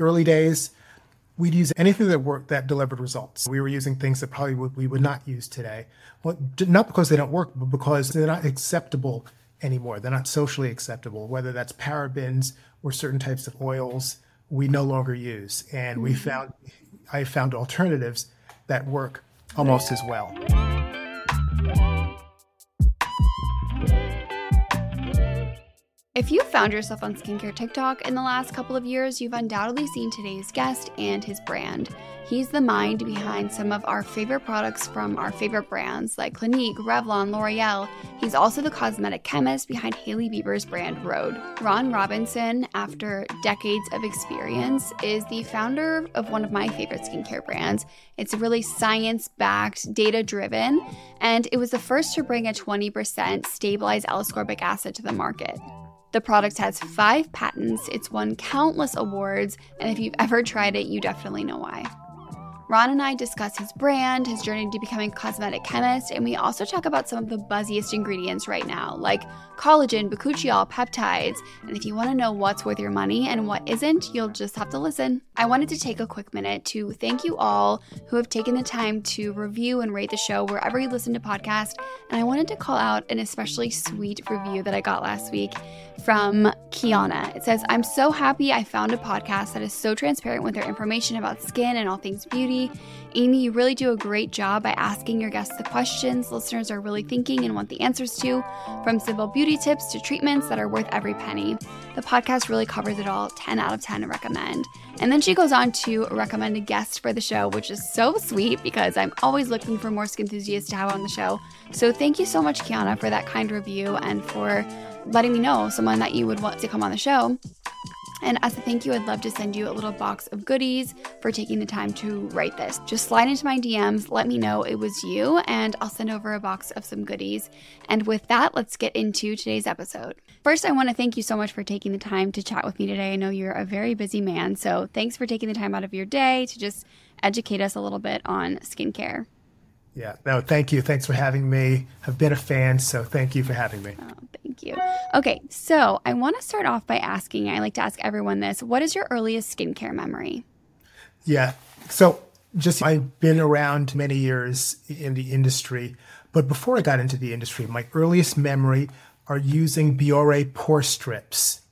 early days, we'd use anything that worked that delivered results. We were using things that probably would, we would not use today. Well, not because they don't work, but because they're not acceptable anymore. They're not socially acceptable, whether that's parabens or certain types of oils we no longer use. And we hmm. found, I found alternatives that work almost as well. If you found yourself on skincare TikTok in the last couple of years, you've undoubtedly seen today's guest and his brand. He's the mind behind some of our favorite products from our favorite brands like Clinique, Revlon, L'Oreal. He's also the cosmetic chemist behind Hailey Bieber's brand Rhode. Ron Robinson, after decades of experience, is the founder of one of my favorite skincare brands. It's really science backed, data driven, and it was the first to bring a 20% stabilized L ascorbic acid to the market. The product has five patents, it's won countless awards, and if you've ever tried it, you definitely know why. Ron and I discuss his brand, his journey to becoming a cosmetic chemist, and we also talk about some of the buzziest ingredients right now, like collagen, bakuchiol, peptides. And if you want to know what's worth your money and what isn't, you'll just have to listen. I wanted to take a quick minute to thank you all who have taken the time to review and rate the show wherever you listen to podcasts. And I wanted to call out an especially sweet review that I got last week from Kiana. It says, I'm so happy I found a podcast that is so transparent with their information about skin and all things beauty. Amy, you really do a great job by asking your guests the questions listeners are really thinking and want the answers to, from simple beauty tips to treatments that are worth every penny. The podcast really covers it all 10 out of 10 recommend. And then she goes on to recommend a guest for the show, which is so sweet because I'm always looking for more skin enthusiasts to have on the show. So thank you so much, Kiana, for that kind review and for letting me know someone that you would want to come on the show. And as a thank you, I'd love to send you a little box of goodies for taking the time to write this. Just slide into my DMs, let me know it was you, and I'll send over a box of some goodies. And with that, let's get into today's episode. First, I want to thank you so much for taking the time to chat with me today. I know you're a very busy man, so thanks for taking the time out of your day to just educate us a little bit on skincare. Yeah, no, thank you. Thanks for having me. I've been a fan, so thank you for having me. Oh, thank you. Okay, so I want to start off by asking I like to ask everyone this what is your earliest skincare memory? Yeah, so just I've been around many years in the industry, but before I got into the industry, my earliest memory are using Biore pore strips.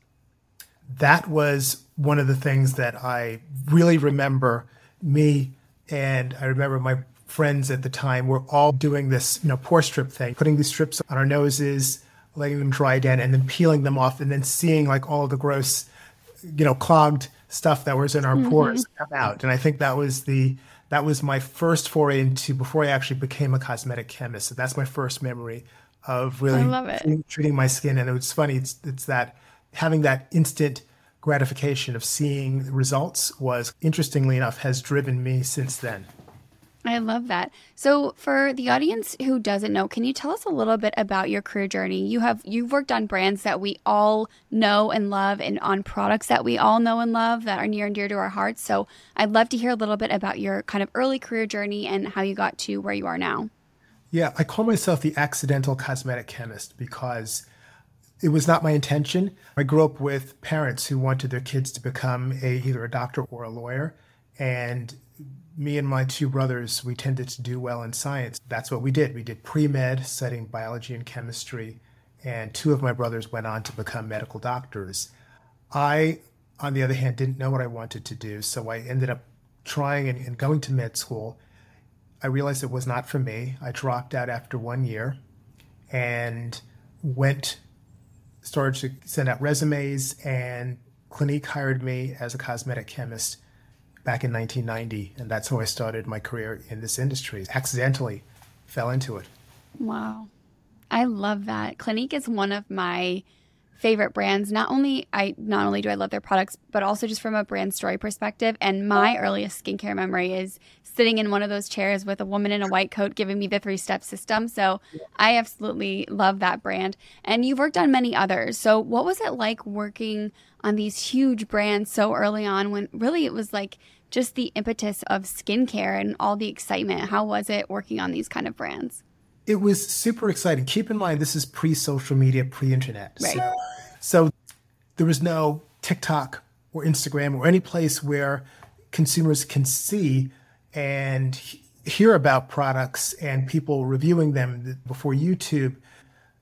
That was one of the things that I really remember me and I remember my friends at the time were all doing this, you know, pore strip thing, putting these strips on our noses, letting them dry down, and then peeling them off, and then seeing like all the gross, you know, clogged stuff that was in our mm-hmm. pores come out. And I think that was the that was my first foray into before I actually became a cosmetic chemist. So that's my first memory of really treating, treating my skin. And it was funny. It's it's that having that instant gratification of seeing results was interestingly enough has driven me since then. I love that. So, for the audience who doesn't know, can you tell us a little bit about your career journey? You have you've worked on brands that we all know and love, and on products that we all know and love that are near and dear to our hearts. So, I'd love to hear a little bit about your kind of early career journey and how you got to where you are now. Yeah, I call myself the accidental cosmetic chemist because it was not my intention. I grew up with parents who wanted their kids to become a either a doctor or a lawyer, and me and my two brothers, we tended to do well in science. That's what we did. We did pre med, studying biology and chemistry, and two of my brothers went on to become medical doctors. I, on the other hand, didn't know what I wanted to do, so I ended up trying and, and going to med school. I realized it was not for me. I dropped out after one year and went, started to send out resumes, and Clinique hired me as a cosmetic chemist back in 1990, and that's how I started my career in this industry. Accidentally fell into it. Wow. I love that. Clinique is one of my favorite brands. Not only I not only do I love their products, but also just from a brand story perspective. And my earliest skincare memory is sitting in one of those chairs with a woman in a white coat giving me the three step system. So I absolutely love that brand. And you've worked on many others. So what was it like working on these huge brands so early on when really it was like just the impetus of skincare and all the excitement. How was it working on these kind of brands? It was super exciting. Keep in mind, this is pre social media, pre internet. Right. So, so there was no TikTok or Instagram or any place where consumers can see and hear about products and people reviewing them before YouTube,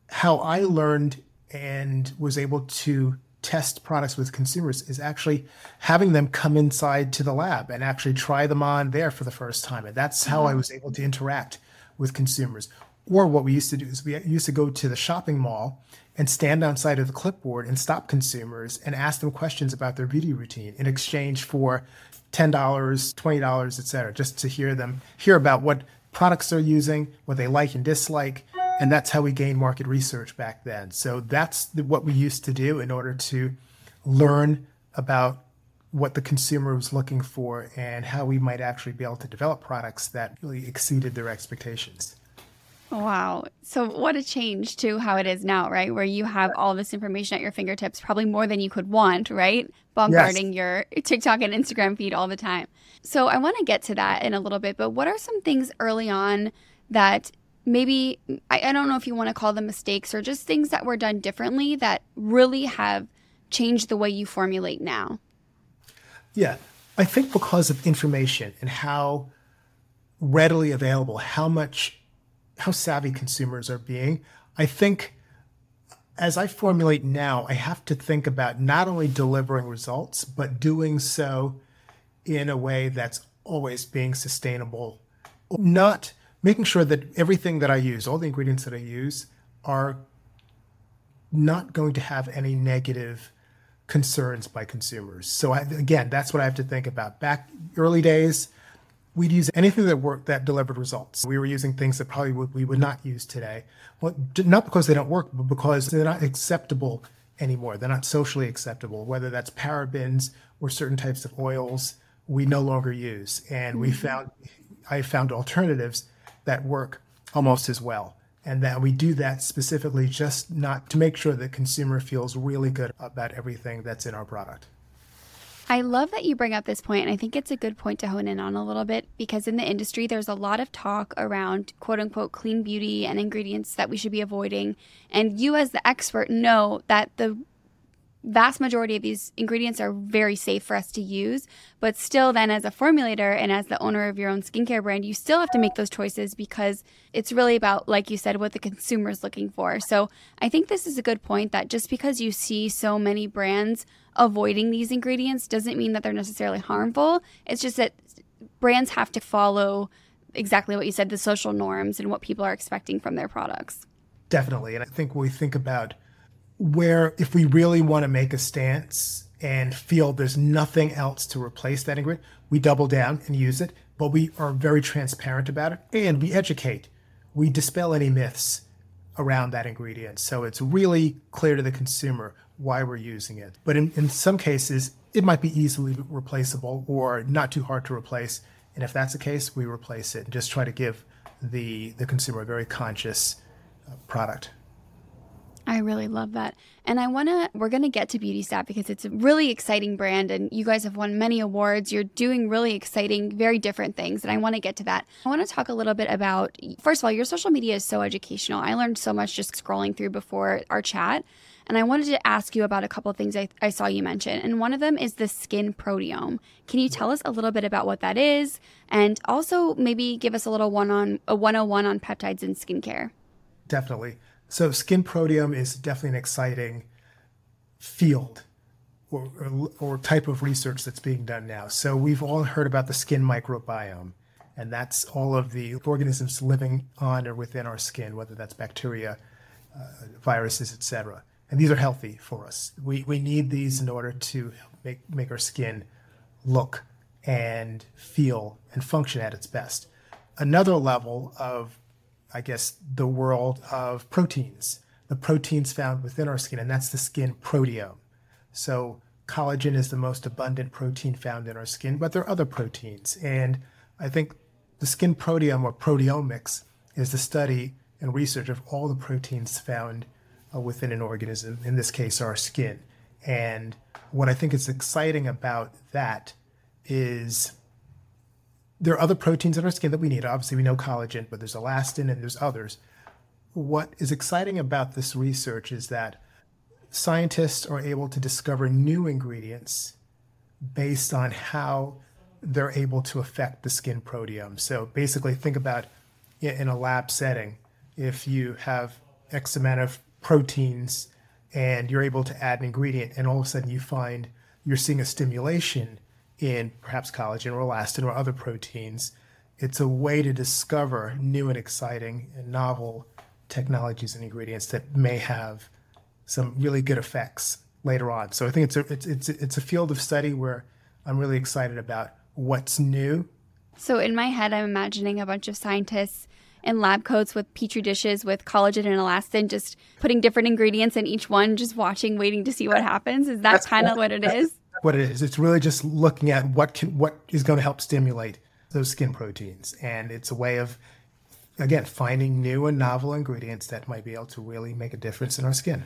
how I learned and was able to test products with consumers is actually having them come inside to the lab and actually try them on there for the first time. And that's how I mm-hmm. was able to interact with consumers. Or what we used to do is we used to go to the shopping mall and stand outside of the clipboard and stop consumers and ask them questions about their beauty routine in exchange for $10, $20, et cetera, just to hear them hear about what products they're using, what they like and dislike, and that's how we gained market research back then. So that's the, what we used to do in order to learn about what the consumer was looking for and how we might actually be able to develop products that really exceeded their expectations. Wow. So, what a change to how it is now, right? Where you have all this information at your fingertips, probably more than you could want, right? Bombarding yes. your TikTok and Instagram feed all the time. So, I want to get to that in a little bit, but what are some things early on that maybe I, I don't know if you want to call them mistakes or just things that were done differently that really have changed the way you formulate now? Yeah, I think because of information and how readily available, how much, how savvy consumers are being, I think as I formulate now, I have to think about not only delivering results, but doing so in a way that's always being sustainable, not making sure that everything that I use, all the ingredients that I use, are not going to have any negative concerns by consumers. So I, again, that's what I have to think about. Back early days, we'd use anything that worked that delivered results. We were using things that probably would, we would not use today. Well, not because they don't work, but because they're not acceptable anymore. They're not socially acceptable. Whether that's parabens or certain types of oils, we no longer use. And mm-hmm. we found I found alternatives that work almost as well. And that we do that specifically just not to make sure that consumer feels really good about everything that's in our product. I love that you bring up this point, and I think it's a good point to hone in on a little bit because in the industry, there's a lot of talk around quote unquote clean beauty and ingredients that we should be avoiding. And you, as the expert, know that the vast majority of these ingredients are very safe for us to use. But still, then, as a formulator and as the owner of your own skincare brand, you still have to make those choices because it's really about, like you said, what the consumer is looking for. So I think this is a good point that just because you see so many brands avoiding these ingredients doesn't mean that they're necessarily harmful. It's just that brands have to follow exactly what you said the social norms and what people are expecting from their products. Definitely. And I think when we think about where if we really want to make a stance and feel there's nothing else to replace that ingredient, we double down and use it, but we are very transparent about it and we educate. We dispel any myths around that ingredient. So it's really clear to the consumer why we're using it. But in, in some cases, it might be easily replaceable or not too hard to replace. And if that's the case, we replace it and just try to give the, the consumer a very conscious uh, product. I really love that. And I want to, we're going to get to Beauty Stat because it's a really exciting brand and you guys have won many awards. You're doing really exciting, very different things. And I want to get to that. I want to talk a little bit about, first of all, your social media is so educational. I learned so much just scrolling through before our chat. And I wanted to ask you about a couple of things I, I saw you mention. And one of them is the skin proteome. Can you tell us a little bit about what that is? And also maybe give us a little one on a 101 on peptides in skincare? Definitely. So skin proteome is definitely an exciting field or, or, or, type of research that's being done now. So we've all heard about the skin microbiome, and that's all of the organisms living on or within our skin, whether that's bacteria, uh, viruses, etc. And these are healthy for us. We, we need these in order to make, make our skin look and feel and function at its best. Another level of I guess, the world of proteins, the proteins found within our skin, and that's the skin proteome. So, collagen is the most abundant protein found in our skin, but there are other proteins. And I think the skin proteome or proteomics is the study and research of all the proteins found uh, within an organism, in this case, our skin. And what I think is exciting about that is there are other proteins in our skin that we need. Obviously, we know collagen, but there's elastin and there's others. What is exciting about this research is that scientists are able to discover new ingredients based on how they're able to affect the skin proteome. So basically, think about in a lab setting, if you have X amount of proteins and you're able to add an ingredient, and all of a sudden you find you're seeing a stimulation in perhaps collagen or elastin or other proteins, it's a way to discover new and exciting and novel technologies and ingredients that may have some really good effects later on. So I think it's a it's it's it's a field of study where I'm really excited about what's new. So in my head, I'm imagining a bunch of scientists in lab coats with petri dishes with collagen and elastin, just putting different ingredients in each one, just watching, waiting to see what happens. Is that kind of what it is? What it is. It's really just looking at what can what is going to help stimulate those skin proteins, and it's a way of again finding new and novel ingredients that might be able to really make a difference in our skin.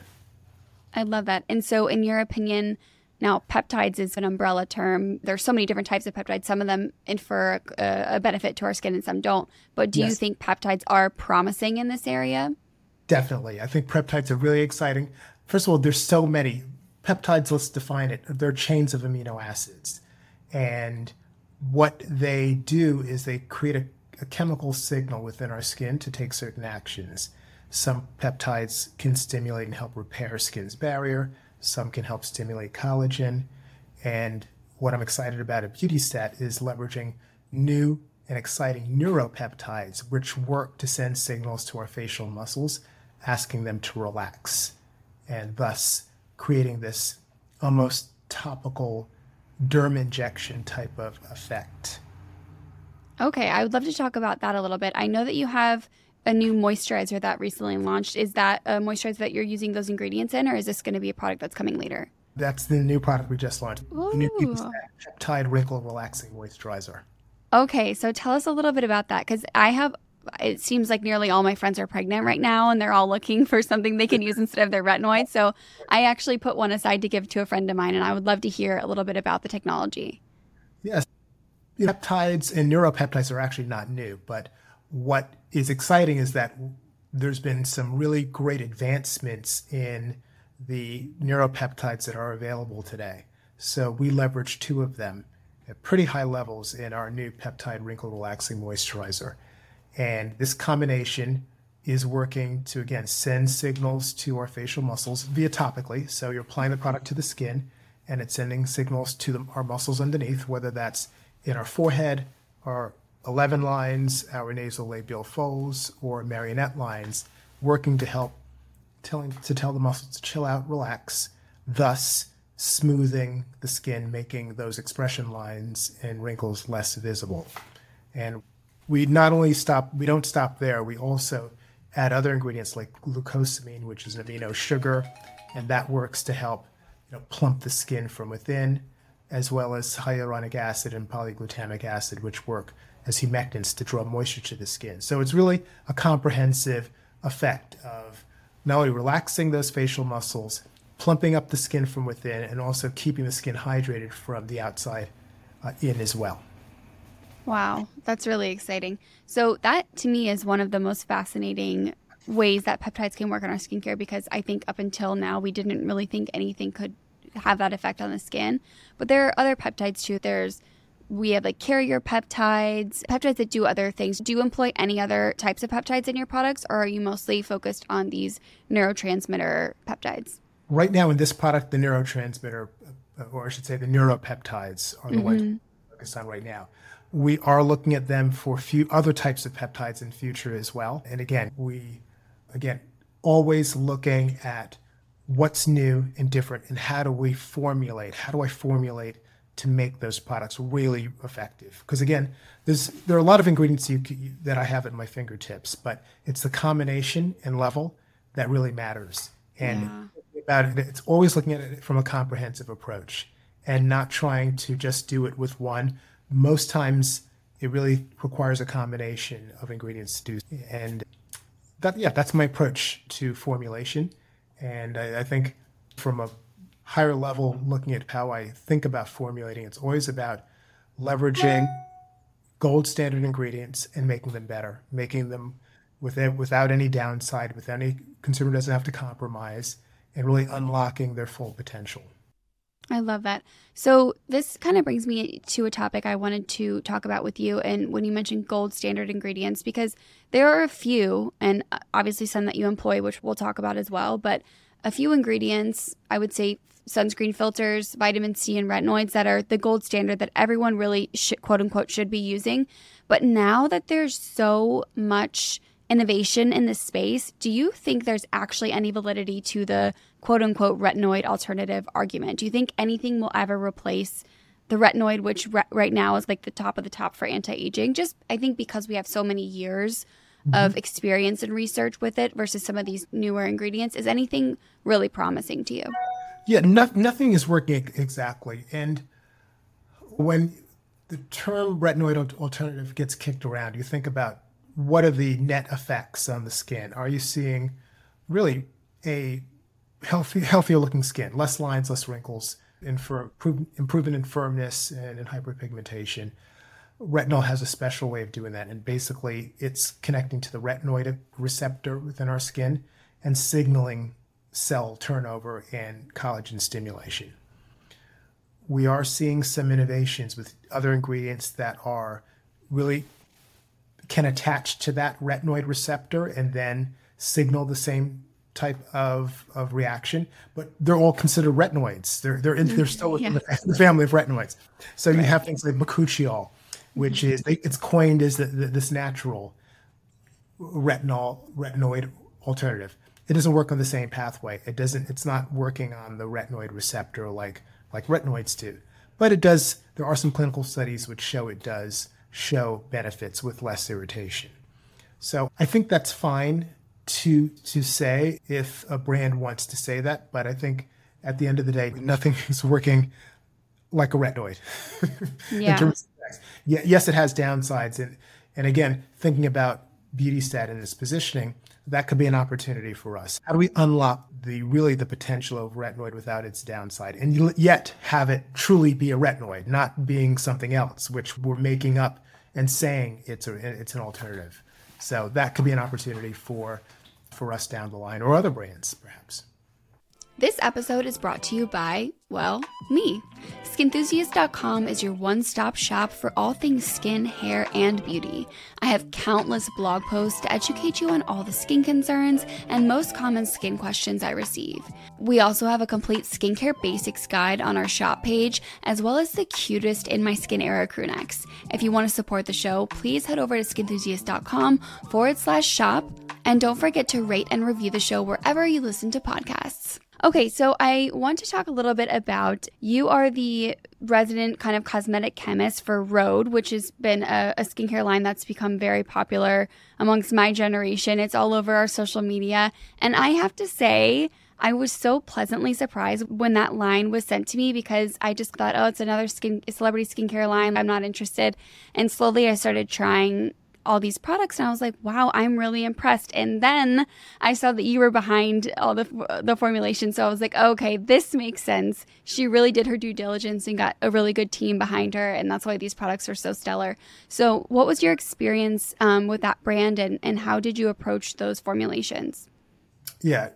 I love that. And so, in your opinion, now peptides is an umbrella term. There's so many different types of peptides. Some of them infer a, a benefit to our skin, and some don't. But do yes. you think peptides are promising in this area? Definitely. I think peptides are really exciting. First of all, there's so many peptides. Let's define it. They're chains of amino acids, and what they do is they create a, a chemical signal within our skin to take certain actions. Some peptides can stimulate and help repair skin's barrier. Some can help stimulate collagen. And what I'm excited about at BeautyStat is leveraging new and exciting neuropeptides, which work to send signals to our facial muscles, asking them to relax, and thus creating this almost topical derm injection type of effect. Okay, I would love to talk about that a little bit. I know that you have a new moisturizer that recently launched. Is that a moisturizer that you're using those ingredients in, or is this going to be a product that's coming later? That's the new product we just launched. Ooh. New peptide wrinkle relaxing moisturizer. Okay, so tell us a little bit about that because I have. It seems like nearly all my friends are pregnant right now, and they're all looking for something they can use instead of their retinoids. So I actually put one aside to give to a friend of mine, and I would love to hear a little bit about the technology. Yes, peptides and neuropeptides are actually not new, but what is exciting is that there's been some really great advancements in the neuropeptides that are available today. So we leverage two of them at pretty high levels in our new peptide wrinkle relaxing moisturizer. And this combination is working to again send signals to our facial muscles via topically. So you're applying the product to the skin and it's sending signals to the, our muscles underneath, whether that's in our forehead, our 11 lines, our nasal labial folds, or marionette lines, working to help telling to tell the muscles to chill out, relax, thus smoothing the skin, making those expression lines and wrinkles less visible. And we not only stop, we don't stop there, we also add other ingredients like glucosamine, which is an amino sugar, and that works to help you know, plump the skin from within, as well as hyaluronic acid and polyglutamic acid, which work as humectants to draw moisture to the skin. So it's really a comprehensive effect of not only relaxing those facial muscles, plumping up the skin from within, and also keeping the skin hydrated from the outside uh, in as well. Wow, that's really exciting. So, that to me is one of the most fascinating ways that peptides can work on our skincare because I think up until now we didn't really think anything could have that effect on the skin. But there are other peptides too. There's we have like carrier peptides, peptides that do other things. Do you employ any other types of peptides in your products, or are you mostly focused on these neurotransmitter peptides? Right now, in this product, the neurotransmitter, uh, or I should say, the neuropeptides are the mm-hmm. ones focused on right now. We are looking at them for few other types of peptides in future as well. And again, we, again, always looking at what's new and different and how do we formulate, how do I formulate to make those products really effective. Because again, there's there are a lot of ingredients that I have at my fingertips, but it's the combination and level that really matters. And yeah. about it, it's always looking at it from a comprehensive approach and not trying to just do it with one. Most times, it really requires a combination of ingredients to do. And that, yeah, that's my approach to formulation. And I, I think from a higher level, looking at how I think about formulating, it's always about leveraging gold standard ingredients and making them better, making them with it, without any downside, with any consumer doesn't have to compromise, and really unlocking their full potential. I love that. So, this kind of brings me to a topic I wanted to talk about with you. And when you mentioned gold standard ingredients, because there are a few, and obviously some that you employ, which we'll talk about as well, but a few ingredients, I would say sunscreen filters, vitamin C, and retinoids that are the gold standard that everyone really, should, quote unquote, should be using. But now that there's so much innovation in this space, do you think there's actually any validity to the quote unquote retinoid alternative argument? Do you think anything will ever replace the retinoid, which re- right now is like the top of the top for anti aging? Just, I think, because we have so many years mm-hmm. of experience and research with it versus some of these newer ingredients. Is anything really promising to you? Yeah, no, nothing is working exactly. And when the term retinoid alternative gets kicked around, you think about what are the net effects on the skin? Are you seeing really a healthy, healthier looking skin, less lines, less wrinkles, infir- improvement in firmness and in hyperpigmentation? Retinol has a special way of doing that, and basically, it's connecting to the retinoid receptor within our skin and signaling cell turnover and collagen stimulation. We are seeing some innovations with other ingredients that are really can attach to that retinoid receptor and then signal the same type of, of reaction, but they're all considered retinoids. They're they're in, they're still within yeah. the family of retinoids. So right. you have things like bakuchiol, which mm-hmm. is it's coined as the, the, this natural retinol retinoid alternative. It doesn't work on the same pathway. It doesn't. It's not working on the retinoid receptor like like retinoids do. But it does. There are some clinical studies which show it does show benefits with less irritation. So I think that's fine to to say if a brand wants to say that, but I think at the end of the day, nothing is working like a retinoid. Yeah. yeah. Yes, it has downsides, and and again, thinking about BeautyStat and its positioning, that could be an opportunity for us. How do we unlock the really the potential of retinoid without its downside, and yet have it truly be a retinoid, not being something else, which we're making up and saying it's a, it's an alternative. So that could be an opportunity for for us down the line, or other brands, perhaps. This episode is brought to you by, well, me. Skinthusiast.com is your one stop shop for all things skin, hair, and beauty. I have countless blog posts to educate you on all the skin concerns and most common skin questions I receive. We also have a complete skincare basics guide on our shop page, as well as the cutest in my skin era crew necks. If you want to support the show, please head over to skinthusiast.com forward slash shop. And don't forget to rate and review the show wherever you listen to podcasts. Okay, so I want to talk a little bit about you are the resident kind of cosmetic chemist for Rhode, which has been a, a, skincare line that's become very popular amongst my generation. It's all over our social media. And I have to say, I was so pleasantly surprised when that line was sent to me because I just thought, oh, it's another skin celebrity skincare line. I'm not interested. And slowly I started trying all these products and I was like, wow, I'm really impressed. And then I saw that you were behind all the the formulation, so I was like, okay, this makes sense. She really did her due diligence and got a really good team behind her, and that's why these products are so stellar. So, what was your experience um, with that brand, and and how did you approach those formulations? Yeah.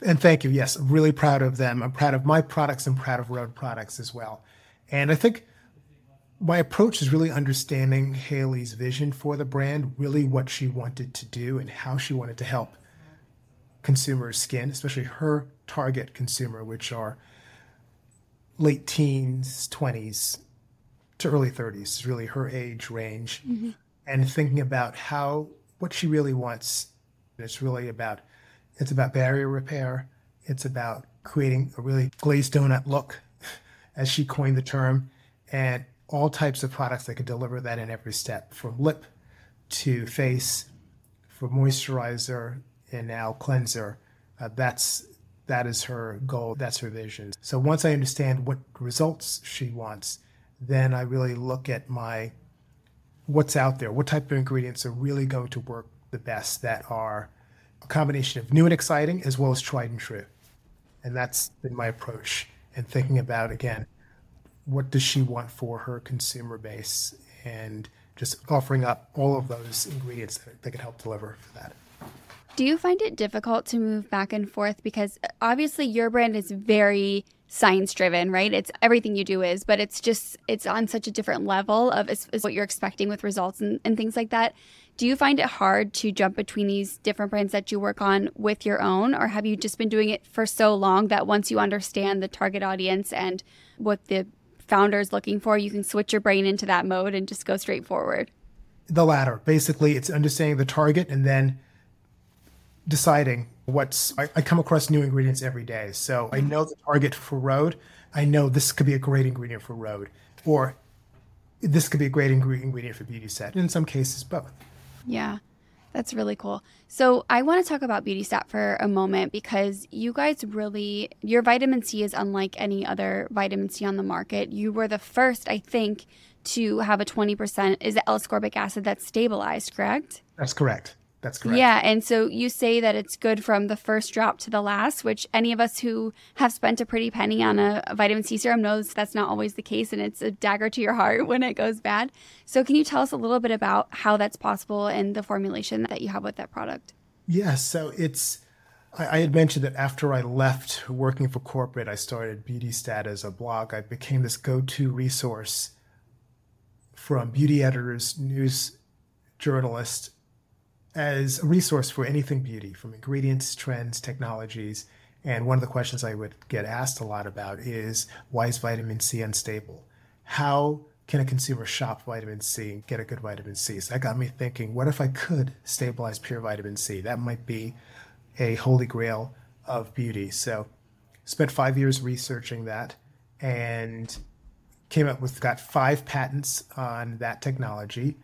And thank you. Yes, I'm really proud of them. I'm proud of my products and proud of Rhode products as well. And I think my approach is really understanding Hailey's vision for the brand, really what she wanted to do and how she wanted to help consumers' skin, especially her target consumer, which are late teens, 20s to early 30s, is really her age range. Mm-hmm. And thinking about how, what she really wants. It's really about, it's about barrier repair. It's about creating a really glazed donut look, as she coined the term. And all types of products that can deliver that in every step from lip to face for moisturizer and now cleanser. Uh, that's that is her goal that's her vision. So once i understand what results she wants then i really look at my what's out there what type of ingredients are really going to work the best that are a combination of new and exciting as well as tried and true. And that's been my approach and thinking about again what does she want for her consumer base and just offering up all of those ingredients that, that could help deliver for that. Do you find it difficult to move back and forth? Because obviously your brand is very science driven, right? It's everything you do is, but it's just it's on such a different level of is, is what you're expecting with results and, and things like that. Do you find it hard to jump between these different brands that you work on with your own, or have you just been doing it for so long that once you understand the target audience and what the founder is looking for, you can switch your brain into that mode and just go straight forward? The latter. Basically, it's understanding the target and then deciding what's I, I, come across new ingredients every day so i know the target for Rhode. i know this could be a great ingredient for Rhode. or this could be a great ingredient for BeautyStat. in some cases both yeah that's really cool. So i want to talk about Beauty Stat for a moment because you guys really your vitamin c is unlike any other vitamin c on the market. You were the first i think to have a 20% is it l-ascorbic acid that's stabilized correct? That's correct that's correct. Yeah. And so you say that it's good from the first drop to the last, which any of us who have spent a pretty penny on a, a, vitamin C serum knows that's not always the case. And it's a dagger to your heart when it goes bad. So, can you tell us a little bit about how that's possible and the formulation that you have with that product? Yes. Yeah, so, it's, I, I had mentioned that after I left working for corporate, I started Beauty Stat as a blog. I became this go to resource from beauty editors, news journalists as a resource for anything beauty, from ingredients, trends, technologies. And one of the questions I would get asked a lot about is why is vitamin C unstable? How can a consumer shop vitamin C and get a good vitamin C? So that got me thinking, what if I could stabilize pure vitamin C? That might be a holy grail of beauty. So spent five years researching that and came up with got five patents on that technology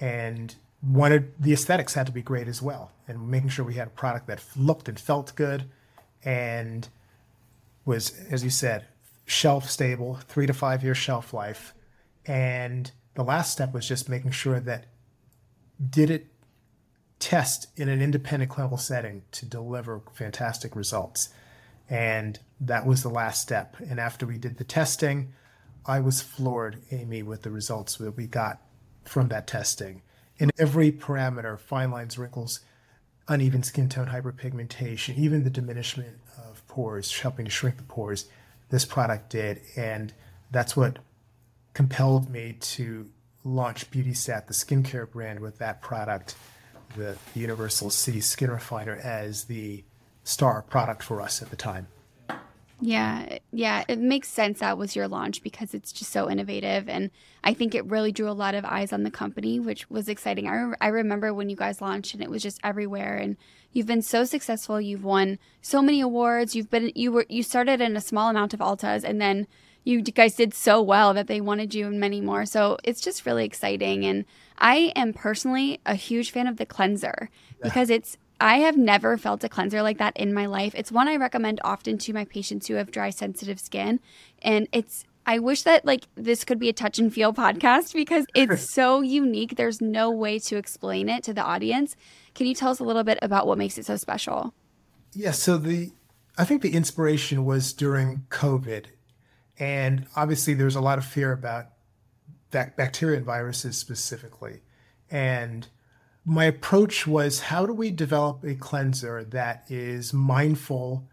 and wanted the aesthetics had to be great as well, and making sure we had a product that looked and felt good, and was, as you said, shelf stable, three to five year shelf life, and the last step was just making sure that did it test in an independent clinical setting to deliver fantastic results. And that was the last step. And after we did the testing, I was floored, Amy, with the results that we got from that testing in every parameter fine lines, wrinkles, uneven skin tone, hyperpigmentation, even the diminishment of pores, helping to shrink the pores. This product did. And that's what compelled me to launch BeautyStat, the skincare brand, with that product, the Universal C Skin Refiner, as the star product for us at the time. Yeah, yeah, it makes sense that was your launch because it's just so innovative. And I think it really drew a lot of eyes on the company, which was exciting. I, re- I remember when you guys launched and it was just everywhere. And you've been so successful. You've won so many awards. You've been, you were, you started in a small amount of Ultas and then you guys did so well that they wanted you in many more. So it's just really exciting. And I am personally a huge fan of the cleanser because it's I have never felt a cleanser like that in my life. It's one I recommend often to my patients who have dry, sensitive skin. And it's, I wish that like this could be a touch and feel podcast because it's so unique. There's no way to explain it to the audience. Can you tell us a little bit about what makes it so special? Yeah. So the, I think the inspiration was during COVID. And obviously, there's a lot of fear about that bacteria and viruses specifically. And my approach was how do we develop a cleanser that is mindful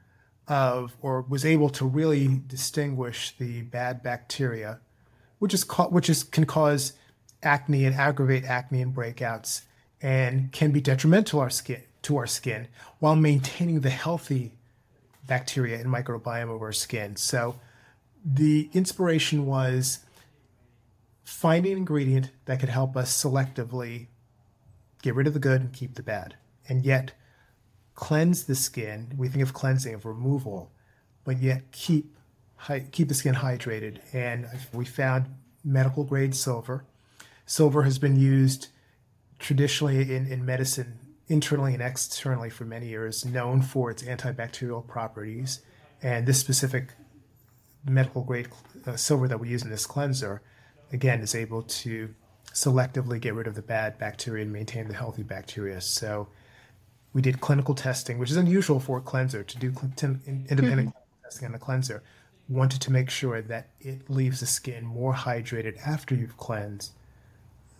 of or was able to really distinguish the bad bacteria which is which is can cause acne and aggravate acne and breakouts and can be detrimental our skin to our skin while maintaining the healthy bacteria and microbiome of our skin. So the inspiration was finding an ingredient that could help us selectively get rid of the good and keep the bad. And yet, cleanse the skin. We think of cleansing, of removal, but yet keep keep the skin hydrated. And we found medical grade silver. Silver has been used traditionally in, in medicine, internally and externally, for many years, known for its antibacterial properties. And this specific medical grade uh, silver that we use in this cleanser, again, is able to selectively get rid of the bad bacteria and maintain the healthy bacteria. So we did clinical testing, which is unusual for a cleanser to do To independent mm-hmm. testing on a cleanser. Wanted to make sure that it leaves the skin more hydrated after you've cleansed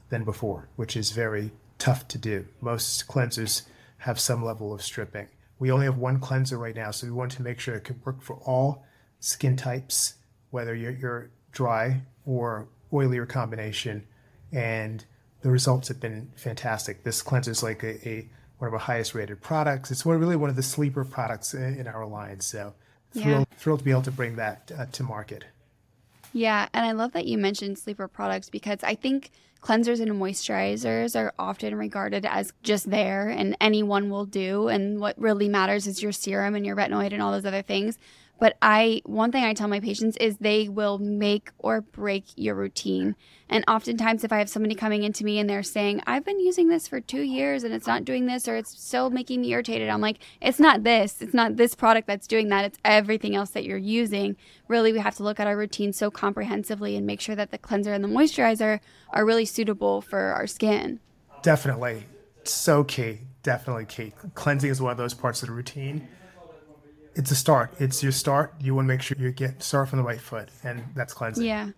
than before, which is very tough to do. Most cleansers have some level of stripping. We only have one cleanser right now, so we wanted to make sure it could work for all skin types, whether you're, you're dry or oilier combination, and the results have been fantastic. This cleanser is like a, a one of our highest rated products. It's one, really one of the sleeper products in, in our line. So thrilled, yeah. thrilled to be able to bring that uh, to market. Yeah, and I love that you mentioned sleeper products because I think cleansers and moisturizers are often regarded as just there and anyone will do. And what really matters is your serum and your retinoid and all those other things. But I, one thing I tell my patients is they will make or break your routine. And oftentimes, if I have somebody coming into me and they're saying, I've been using this for two years and it's not doing this or it's still making me irritated, I'm like, it's not this. It's not this product that's doing that. It's everything else that you're using. Really, we have to look at our routine so comprehensively and make sure that the cleanser and the moisturizer are really suitable for our skin. Definitely. So key. Definitely key. Cleansing is one of those parts of the routine it's a start. It's your start. You want to make sure you get start from the right foot, and that's cleansing. Yeah.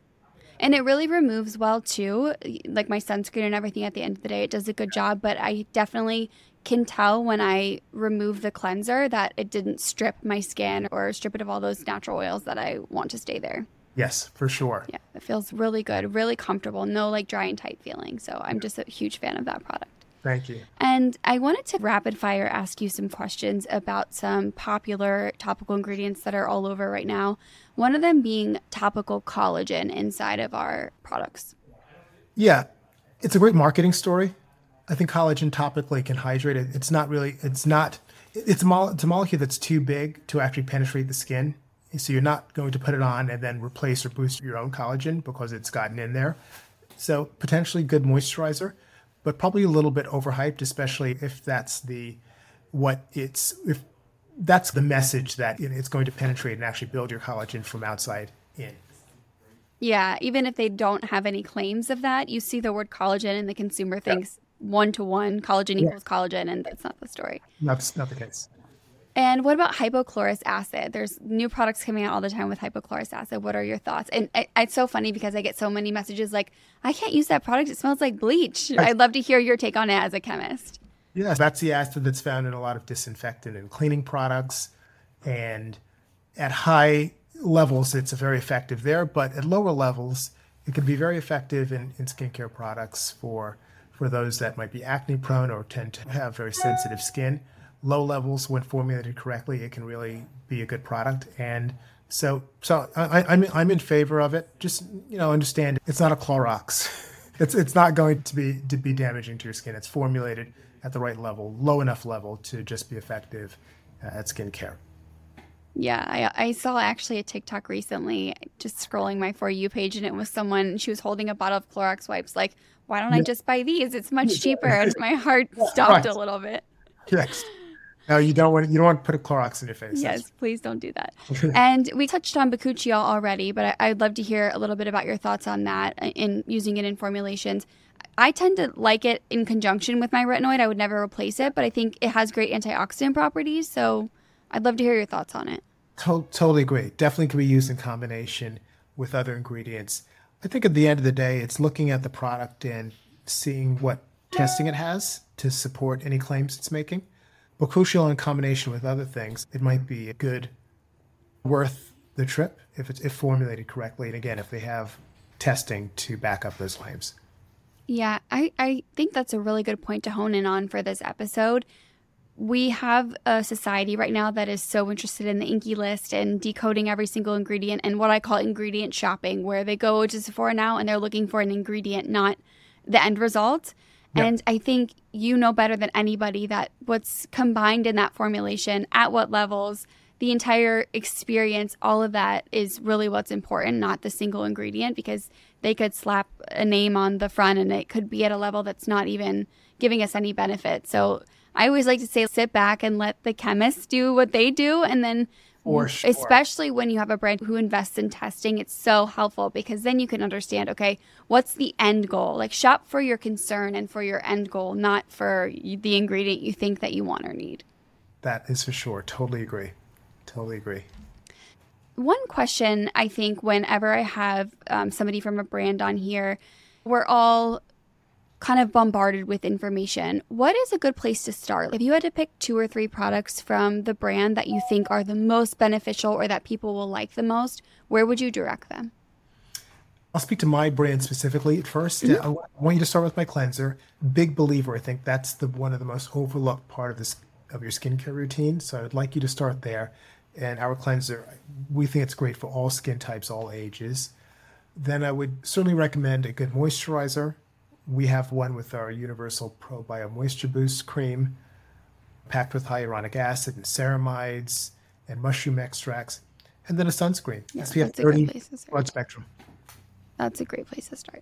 And it really removes well too. Like my sunscreen and everything at the end of the day, it does a good job. But I definitely can tell when I remove the cleanser that it didn't strip my skin or strip it of all those natural oils that I want to stay there. Yes, for sure. Yeah, it feels really good, really comfortable. No like dry and tight feeling. So I'm just a huge fan of that product. Thank you. And I wanted to rapid fire ask you some questions about some popular topical ingredients that are all over right now. One of them being topical collagen inside of our products. Yeah, it's a great marketing story. I think collagen topically can hydrate it. It's not really, it's not, it's a, mo- it's a molecule that's too big to actually penetrate the skin. So you're not going to put it on and then replace or boost your own collagen because it's gotten in there. So potentially good moisturizer but probably a little bit overhyped, especially if that's the what it's if that's the message that it's going to penetrate and actually build your collagen from outside in. Yeah, even if they don't have any claims of that, you see the word collagen and the consumer thinks one to one collagen yeah. equals collagen, and that's not the story. That's not the case. And what about hypochlorous acid? There's new products coming out all the time with hypochlorous acid. What are your thoughts? And it's so funny because I get so many messages like, I can't use that product. It smells like bleach. I'd love to hear your take on it as a chemist. Yes, that's the acid that's found in a lot of disinfectant and cleaning products. And at high levels, it's very effective there. But at lower levels, it can be very effective in, in skincare products for, for those that might be acne prone or tend to have very sensitive skin low levels when formulated correctly, it can really be a good product. And so, so I, I'm I'm in favor of it. Just you know, understand it's not a Clorox. it's it's not going to be to be damaging to your skin. It's formulated at the right level, low enough level to just be effective uh, at skincare. Yeah, I, I saw actually a TikTok recently, just scrolling my For You page, and it was someone, she was holding a bottle of Clorox wipes. Like, why don't I just buy these? It's much cheaper. And my heart stopped right. a little bit. Yes. No, you don't want you don't want to put a Clorox in your face. Yes, That's... please don't do that. and we touched on bakuchiol already, but I, would love to hear a little bit about your thoughts on that uh, in using it in formulations. I tend to like it in conjunction with my retinoid. I would never replace it, but I think it has great antioxidant properties. So I'd love to hear your thoughts on it. To- totally agree. Definitely can be used in combination with other ingredients. I think at the end of the day, it's looking at the product and seeing what testing it has to support any claims it's making. Crucial in combination with other things, it might be good, worth the trip if it's if formulated correctly, and again, if they have testing to back up those claims. Yeah, I, I think that's a really good point to hone in on for this episode. We have a society right now that is so interested in the INCI list and decoding every single ingredient and what I call ingredient shopping, where they go to Sephora now and they're looking for an ingredient, not the end result. And I think you know better than anybody that what's combined in that formulation, at what levels, the entire experience, all of that is really what's important, not the single ingredient, because they could slap a name on the front and it could be at a level that's not even giving us any benefit. So I always like to say sit back and let the chemists do what they do and then for sure. Especially when you have a brand who invests in testing, it's so helpful because then you can understand okay, what's the end goal? Like, shop for your concern and for your end goal, not for the ingredient you think that you want or need. That is for sure. Totally agree. Totally agree. One question I think whenever I have um, somebody from a brand on here, we're all kind of bombarded with information. What is a good place to start? If you had to pick two or three products from the brand that you think are the most beneficial or that people will like the most, where would you direct them? I'll speak to my brand specifically at 1st mm-hmm. I want you to start with my cleanser. Big believer. I think that's the one of the most overlooked part of this of your skincare routine. So I'd like you to start there. And our cleanser, we think it's great for all skin types, all ages. Then I would certainly recommend a good moisturizer. We have one with our Universal Pro Bio Moisture Boost cream, packed with hyaluronic acid and ceramides and mushroom extracts, and then a sunscreen. Yeah, SPF 30 broad spectrum. That's a great place to start.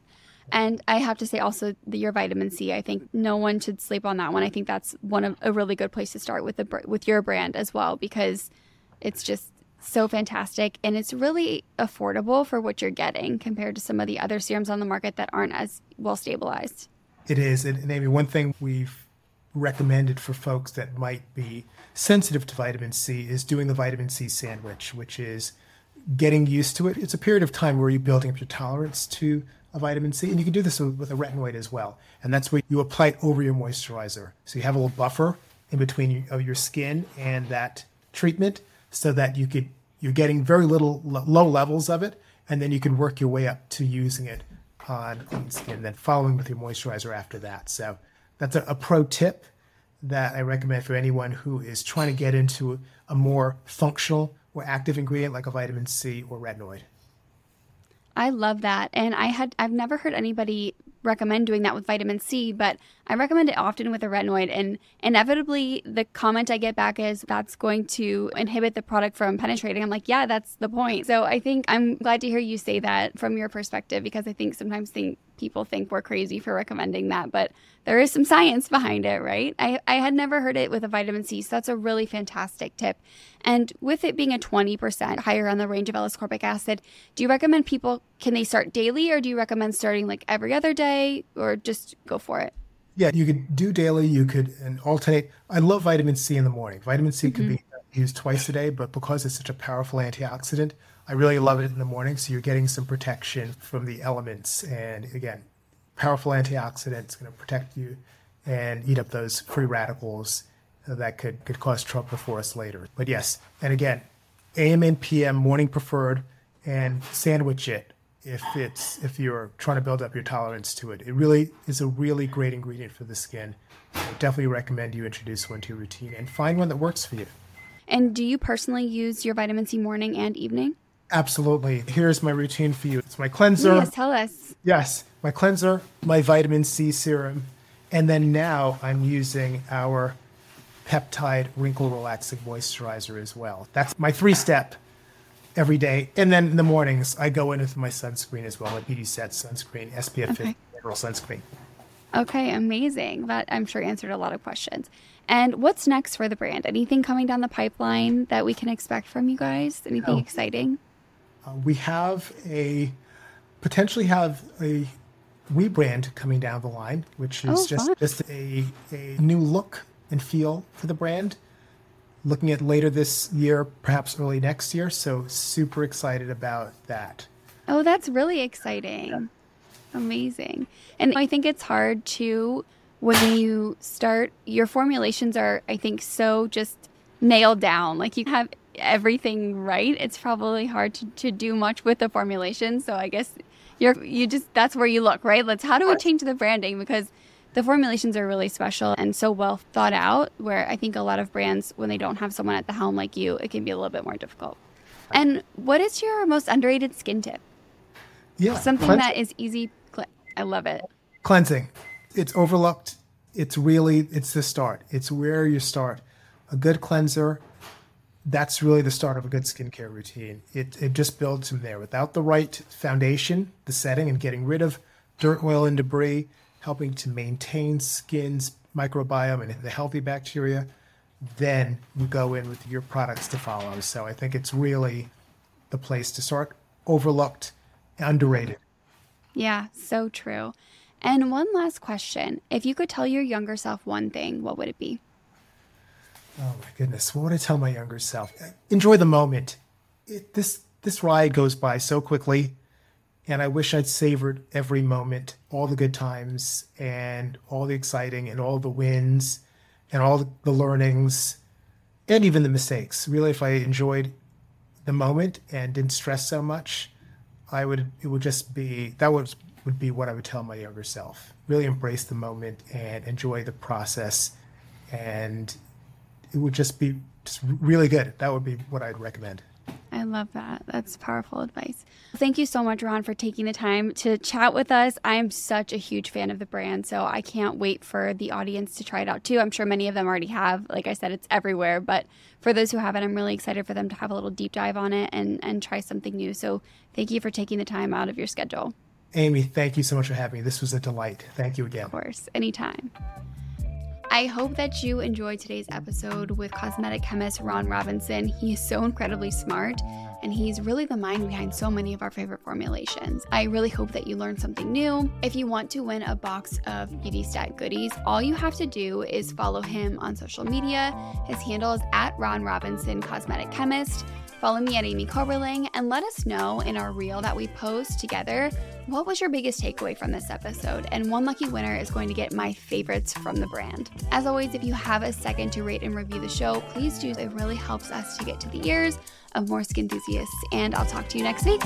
And I have to say also the, your vitamin C. I think no one should sleep on that one. I think that's one of a really good place to start with the with your brand as well because it's just so fantastic and it's really affordable for what you're getting compared to some of the other serums on the market that aren't as well stabilized. It is. And Amy, one thing we've recommended for folks that might be sensitive to vitamin C is doing the vitamin C sandwich, which is getting used to it. It's a period of time where you're building up your tolerance to a vitamin C, and you can do this with a retinoid as well. And that's where you apply it over your moisturizer. So you have a little buffer in between of your skin and that treatment, so that you could you're getting very little low levels of it, and then you can work your way up to using it on, on skin, then following with your moisturizer after that. So that's a, a pro tip that I recommend for anyone who is trying to get into a more functional or active ingredient like a vitamin C or retinoid. I love that. And I had I've never heard anybody recommend doing that with vitamin C, but I recommend it often with a retinoid. And inevitably, the comment I get back is that's going to inhibit the product from penetrating. I'm like, yeah, that's the point. So I think I'm glad to hear you say that from your perspective because I think sometimes think people think we're crazy for recommending that, but there is some science behind it, right? I, I had never heard it with a vitamin C, so that's a really fantastic tip. And with it being a 20% higher on the range of L-ascorbic acid, do you recommend people, can they start daily or do you recommend starting like every other day or just go for it? Yeah, you could do daily, you could and alternate. I love vitamin C in the morning. Vitamin C mm-hmm. could be used twice a day, but because it's such a powerful antioxidant, I really love it in the morning. So you're getting some protection from the elements. And again, powerful antioxidants going to protect you and eat up those free radicals that could, could cause trouble for us later. But yes, and again, AM and PM, morning preferred, and sandwich it if it's if you're trying to build up your tolerance to it. It really is a really great ingredient for the skin. I definitely recommend you introduce one to your routine and find one that works for you. And do you personally use your vitamin C morning and evening? Absolutely. Here's my routine for you. It's my cleanser. Yes, tell us. Yes, my cleanser, my vitamin C serum, and then now I'm using our peptide wrinkle relaxing moisturizer as well. That's my three step every day. And then in the mornings, I go in with my sunscreen as well, my BeautyStat sunscreen, SPF okay. 50 mineral sunscreen. Okay, amazing. That I'm sure answered a lot of questions. And what's next for the brand? Anything coming down the pipeline that we can expect from you guys? Anything oh. exciting? Uh, we have a potentially have a rebrand coming down the line, which is oh, just, just a, a new look and feel for the brand. Looking at later this year, perhaps early next year. So super excited about that. Oh, that's really exciting. Yeah. Amazing. And I think it's hard to when you start your formulations are I think so just nailed down. Like you have everything right, it's probably hard to, to do much with the formulation. So I guess you're you just that's where you look, right? Let's how do we change the branding because the formulations are really special and so well thought out where I think a lot of brands when they don't have someone at the helm like you, it can be a little bit more difficult. And what is your most underrated skin tip? Yeah. Something cleansing. that is easy I love it. Cleansing. It's overlooked. It's really it's the start. It's where you start. A good cleanser that's really the start of a good skincare routine. It, it just builds from there. Without the right foundation, the setting, and getting rid of dirt, oil, and debris, helping to maintain skin's microbiome and the healthy bacteria, then you go in with your products to follow. So I think it's really the place to start. Overlooked, underrated. Yeah, so true. And one last question. If you could tell your younger self one thing, what would it be? Oh my goodness, what would I tell my younger self? Enjoy the moment. It, this this ride goes by so quickly, And I wish I'd savored every moment, all the good times and all the exciting and all the wins and all the learnings and even the mistakes. Really, if I enjoyed the moment and didn't stress so much, I would, it would just be, that was, would be what I would tell my younger self. Really embrace the moment and enjoy the process. And it would just be just really good. That would be what I'd recommend. I love that. That's powerful advice. Thank you so much, Ron, for taking the time to chat with us. I'm such a huge fan of the brand, so I can't wait for the audience to try it out too. I'm sure many of them already have. Like I said, it's everywhere, but for those who haven't, I'm really excited for them to have a little deep dive on it and, and try something new. So thank you for taking the time out of your schedule. Amy, thank you so much for having me. This was a delight. Thank you again. Of course, anytime. I hope that you enjoyed today's episode with cosmetic chemist Ron Robinson. He is so incredibly smart and he's really the mind behind so many of our favorite formulations. I really hope that you learned something new. If you want to win a box of BeautyStat goodies, all you have to do is follow him on social media. His handle is at Ron Robinson Cosmetic Chemist. Follow me at Amy Koberling and let us know in our reel that we post together what was your biggest takeaway from this episode. And one lucky winner is going to get my favorites from the brand. As always, if you have a second to rate and review the show, please do. It really helps us to get to the ears of more skin enthusiasts. And I'll talk to you next week.